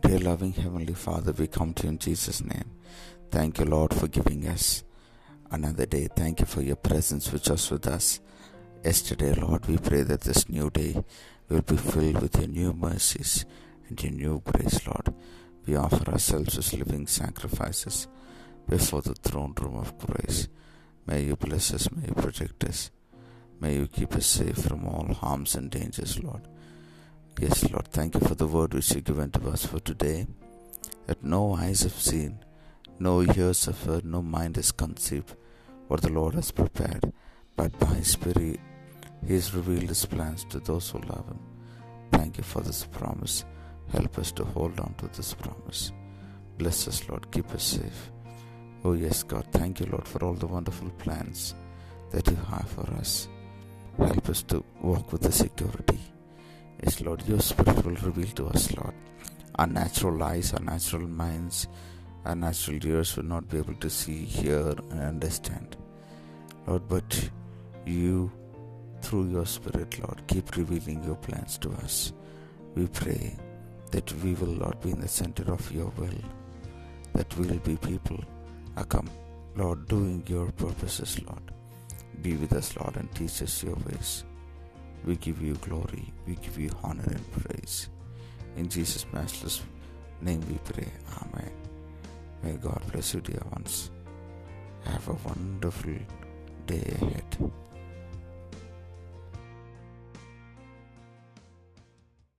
Dear loving Heavenly Father, we come to you in Jesus' name. Thank you, Lord, for giving us another day. Thank you for your presence which was with us yesterday, Lord. We pray that this new day will be filled with your new mercies and your new grace, Lord. We offer ourselves as living sacrifices before the throne room of grace. May you bless us, may you protect us, may you keep us safe from all harms and dangers, Lord. Yes, Lord, thank you for the word which you have given to us for today, that no eyes have seen, no ears have heard, no mind has conceived what the Lord has prepared, but by His Spirit He has revealed His plans to those who love Him. Thank you for this promise. Help us to hold on to this promise. Bless us, Lord. Keep us safe. Oh, yes, God. Thank you, Lord, for all the wonderful plans that you have for us. Help us to walk with the security Yes, Lord, your Spirit will reveal to us, Lord. Our natural eyes, our natural minds, our natural ears will not be able to see, hear, and understand. Lord, but you, through your Spirit, Lord, keep revealing your plans to us. We pray that we will, Lord, be in the center of your will, that we will be people, uh, come, Lord, doing your purposes, Lord. Be with us, Lord, and teach us your ways. We give you glory, we give you honor and praise. In Jesus' matchless name we pray. Amen. May God bless you, dear ones. Have a wonderful day ahead.